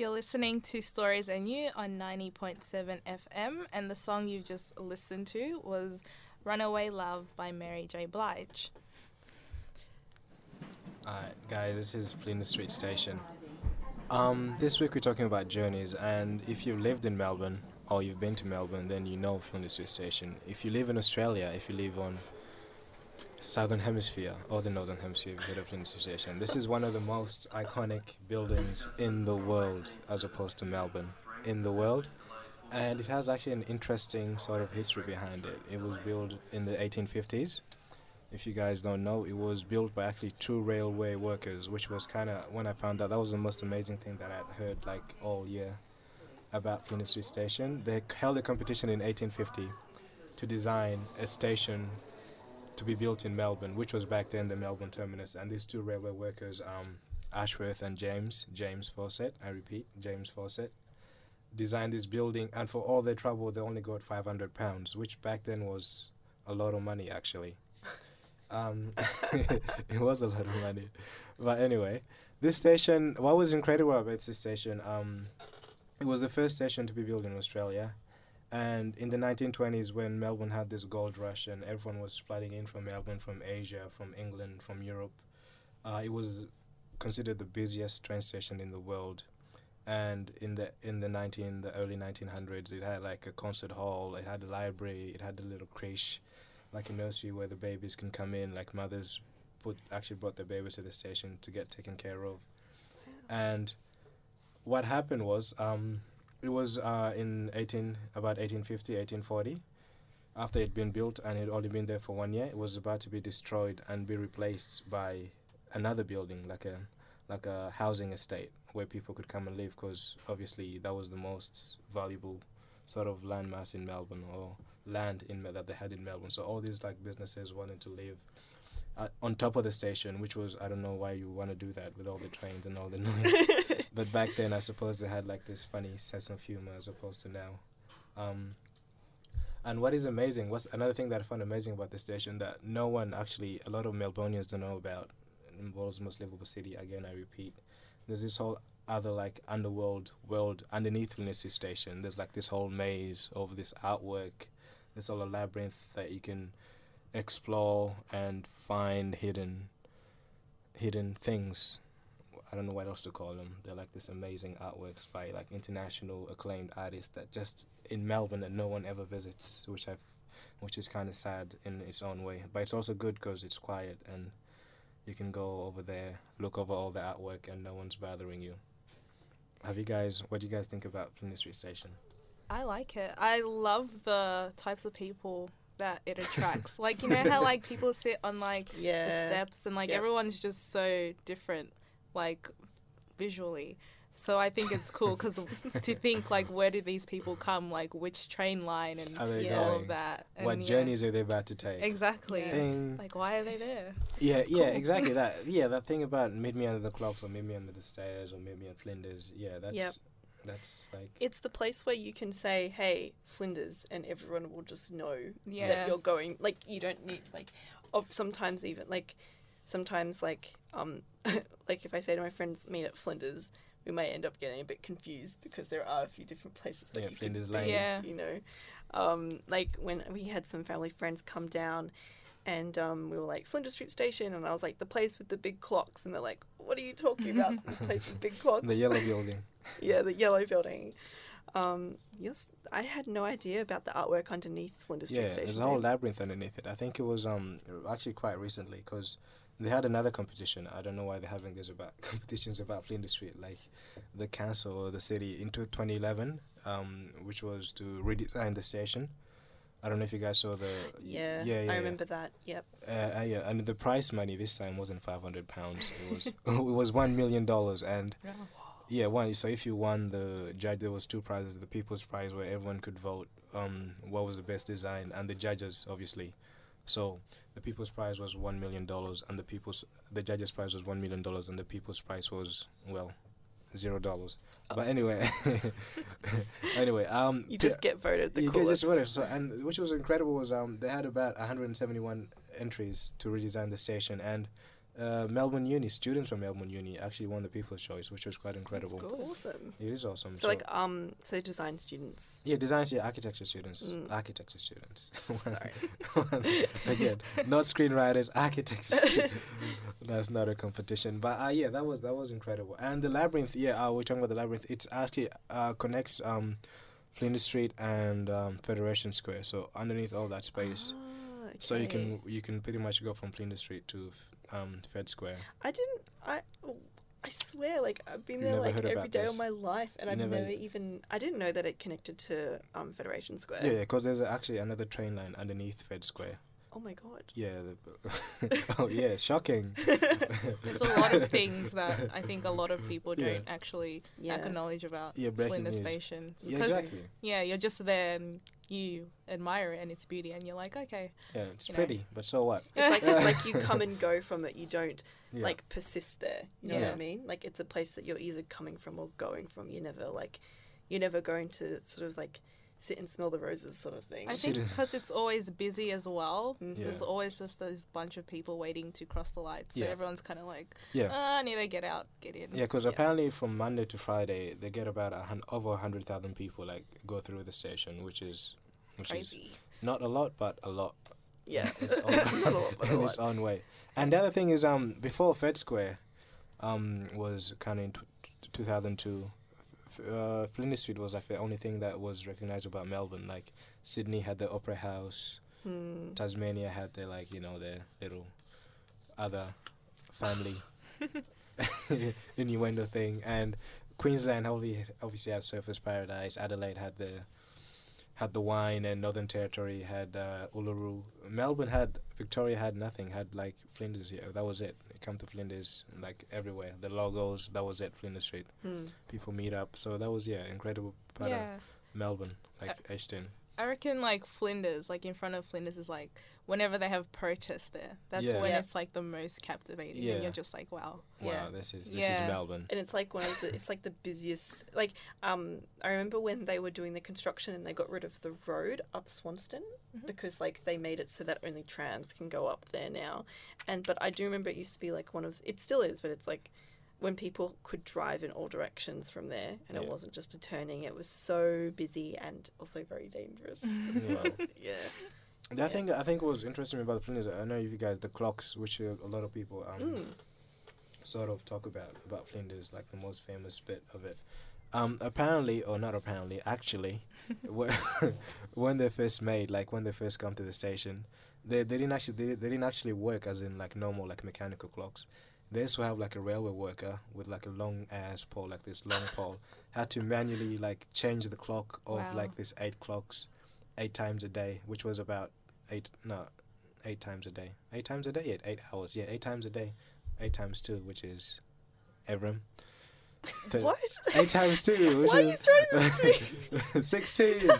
You're listening to Stories and You on 90.7 FM, and the song you've just listened to was Runaway Love by Mary J. Blige. Alright, guys, this is Flinders Street Station. Um, this week we're talking about journeys, and if you've lived in Melbourne or you've been to Melbourne, then you know Flinders Street Station. If you live in Australia, if you live on Southern Hemisphere or the Northern Hemisphere, Flinders Station. This is one of the most iconic buildings in the world, as opposed to Melbourne, in the world. And it has actually an interesting sort of history behind it. It was built in the 1850s if you guys don't know, it was built by actually two railway workers, which was kind of when I found out that was the most amazing thing that I'd heard like all year about Flinders Street Station. They held a competition in 1850 to design a station to be built in Melbourne, which was back then the Melbourne terminus. And these two railway workers, um, Ashworth and James, James Fawcett, I repeat, James Fawcett, designed this building. And for all their trouble, they only got 500 pounds, which back then was a lot of money actually. Um, it was a lot of money, but anyway, this station. What was incredible about this station? Um, it was the first station to be built in Australia, and in the 1920s, when Melbourne had this gold rush and everyone was flooding in from Melbourne, from Asia, from England, from Europe, uh, it was considered the busiest train station in the world. And in the in the 19 the early 1900s, it had like a concert hall, it had a library, it had a little creche like a nursery where the babies can come in, like mothers put actually brought their babies to the station to get taken care of. And what happened was um, it was uh, in 18 about 1850 1840 after it had been built and it had only been there for one year it was about to be destroyed and be replaced by another building like a like a housing estate where people could come and live because obviously that was the most valuable sort of landmass in Melbourne or land in that they had in Melbourne. So all these like businesses wanted to live uh, on top of the station, which was I don't know why you want to do that with all the trains and all the noise. but back then, I suppose they had like this funny sense of humor as opposed to now. Um, and what is amazing, what's another thing that I found amazing about the station that no one actually, a lot of Melbournians don't know about, in world's most livable city. Again, I repeat, there's this whole other like underworld world underneath Trinity Station. There's like this whole maze of this artwork it's all a labyrinth that you can explore and find hidden hidden things. I don't know what else to call them. They're like this amazing artworks by like international acclaimed artists that just in Melbourne that no one ever visits, which I've, which is kind of sad in its own way. But it's also good because it's quiet and you can go over there, look over all the artwork, and no one's bothering you. Have you guys? What do you guys think about Flinders Street Station? I like it. I love the types of people that it attracts. like you know how like people sit on like yeah. the steps and like everyone's just so different, like visually. So I think it's cool because to think like where do these people come, like which train line and all of that. And what yeah. journeys are they about to take? Exactly. Yeah. Like why are they there? Yeah, it's yeah, exactly that. Yeah, that thing about meet me under the clocks or meet me under the stairs or meet me in Flinders. Yeah, that's yep. That's like it's the place where you can say, "Hey, Flinders," and everyone will just know yeah. that you're going. Like you don't need like, sometimes even like, sometimes like um, like if I say to my friends, "Meet at Flinders," we may end up getting a bit confused because there are a few different places that yeah, you Flinders could, Lane. Yeah, you know, um, like when we had some family friends come down and um, we were like Flinders Street Station, and I was like the place with the big clocks, and they're like, "What are you talking about? the place with big clocks?" The yellow building. yeah, the yellow building. Um, yes, I had no idea about the artwork underneath Flinders Street yeah, Station. there's a whole labyrinth underneath it. I think it was um actually quite recently because they had another competition. I don't know why they're having this about competitions about Flinders Street, like the council or the city into 2011, um, which was to redesign the station. I don't know if you guys saw the. Yeah, yeah, yeah I remember yeah. that. Yep. Uh, uh, yeah, and the prize money this time wasn't five hundred pounds. It was it was one million dollars, and. Yeah, one. So if you won the judge, there was two prizes: the People's Prize, where everyone could vote um, what was the best design, and the judges, obviously. So the People's Prize was one million dollars, and the people's the judges' prize was one million dollars, and the People's Prize was well zero dollars. Oh. But anyway, anyway, um, you just get voted the you coolest. get just voted. So and which was incredible was um they had about 171 entries to redesign the station, and uh, Melbourne Uni students from Melbourne Uni actually won the People's Choice, which was quite incredible. That's cool. awesome. It is awesome. So, so, like um, so design students. Yeah, design yeah, architecture students, mm. architecture students. Sorry. Again, not screenwriters, architecture. That's not a competition, but uh, yeah, that was that was incredible. And the labyrinth, yeah, uh, we're talking about the labyrinth. It's actually uh, connects um, Flinders Street and um, Federation Square. So underneath all that space. Okay. So you can you can pretty much go from Flinders Street to um, Fed Square. I didn't. I. I swear, like I've been there like every day this. of my life, and you I've never, never, even. I didn't know that it connected to um, Federation Square. Yeah, because there's actually another train line underneath Fed Square. Oh my god. Yeah. The, oh yeah, shocking. There's a lot of things that I think a lot of people don't actually yeah. acknowledge about yeah, Flinders Station. Yeah, exactly. Yeah, you're just there and you admire it and its beauty, and you're like, okay. Yeah, it's pretty, know. but so what? It's like like you come and go from it. You don't yeah. like persist there. You know yeah. what I mean? Like it's a place that you're either coming from or going from. You never like, you're never going to sort of like sit and smell the roses sort of thing. I think because it's always busy as well. Mm-hmm. Yeah. There's always just this bunch of people waiting to cross the lights. So yeah. everyone's kind of like, yeah, oh, I need to get out, get in. Yeah, because yeah. apparently from Monday to Friday they get about a hun- over hundred thousand people like go through the station, which is which crazy. Is not a lot, but a lot. Yeah, it's in its own way. And the other thing is, um, before Fed Square, um, was kind of in t- t- 2002 uh, Flinders Street was like the only thing that was recognized about Melbourne. Like Sydney had the Opera House, hmm. Tasmania had their like you know their little other family innuendo thing, and Queensland obviously had Surfers Paradise. Adelaide had the had the wine, and Northern Territory had uh, Uluru. Melbourne had Victoria had nothing. Had like Flinders. Yeah, that was it come to Flinders, like everywhere. The logos, that was it, Flinders Street. Mm. People meet up. So that was, yeah, incredible part yeah. of Melbourne, like uh, Ashton. I reckon like Flinders, like in front of Flinders, is like whenever they have protests there. That's yeah. when yeah. it's like the most captivating, yeah. and you're just like, wow, wow, yeah. this is this is Melbourne, and it's like one of the it's like the busiest. Like um, I remember when they were doing the construction and they got rid of the road up Swanston mm-hmm. because like they made it so that only trams can go up there now, and but I do remember it used to be like one of it still is, but it's like when people could drive in all directions from there and yeah. it wasn't just a turning it was so busy and also very dangerous as well, yeah the yeah. thing I think was interesting about the Flinders, I know you guys the clocks, which a lot of people um, mm. sort of talk about about Flinders, like the most famous bit of it. Um, apparently, or not apparently, actually, when they first made, like when they first come to the station, they, they didn't actually they, they didn't actually work as in like normal like mechanical clocks. They used to have like a railway worker with like a long ass pole, like this long pole, had to manually like change the clock of wow. like this eight clocks, eight times a day, which was about eight no, eight times a day, eight times a day, eight eight hours, yeah, eight times a day, eight times two, which is, Evrim. What? Eight times two, which Why is are you throwing this me? sixteen.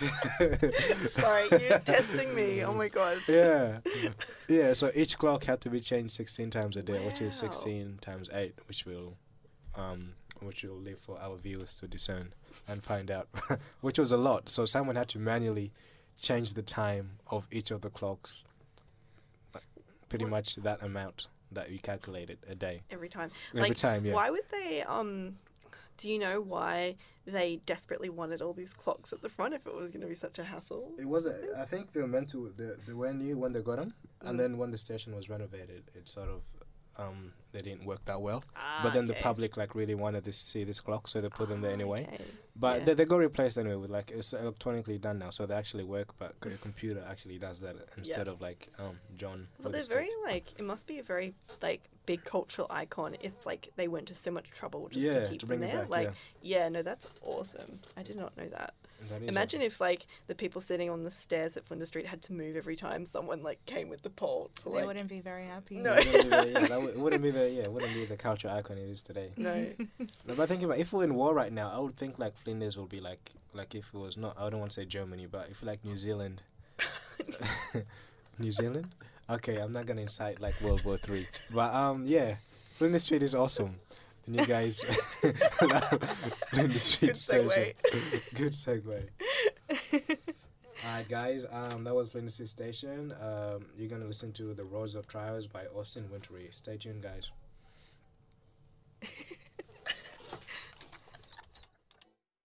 Sorry, you're testing me. Oh my god. Yeah, yeah. So each clock had to be changed sixteen times a day, wow. which is sixteen times eight, which will, um, which will leave for our viewers to discern and find out, which was a lot. So someone had to manually change the time of each of the clocks, pretty much that amount that you calculated a day. Every time. Every like, time, yeah. Why would they um do you know why they desperately wanted all these clocks at the front if it was going to be such a hassle? It wasn't. I think they were meant to. They, they were new when they got them, mm. and then when the station was renovated, it sort of um, they didn't work that well. Ah, but then okay. the public like really wanted to see this clock, so they put them there anyway. Okay. But yeah. they, they got replaced anyway with like it's electronically done now, so they actually work. But a computer actually does that instead of like um, John. Well, they're very like it must be a very like big cultural icon if like they went to so much trouble just yeah, to keep to them there. Back, like yeah, no, that's awesome. I did not know that. Imagine if like the people sitting on the stairs at Flinders Street had to move every time someone like came with the pole. To, like, they wouldn't be very happy. No, it wouldn't, be the, yeah, that wouldn't be the yeah, wouldn't be the cultural icon it is today. No. no but thinking about if we're in war right now, I would think like Flinders would be like like if it was not I don't want to say Germany, but if like New Zealand. New Zealand? Okay, I'm not gonna incite like World War Three, but um yeah, Flinders Street is awesome and you guys in the street Good segue. Good segue. Alright, guys. Um, that was Flinders Street Station. Um, you're gonna listen to "The Roads of Trials" by Austin Wintory. Stay tuned, guys.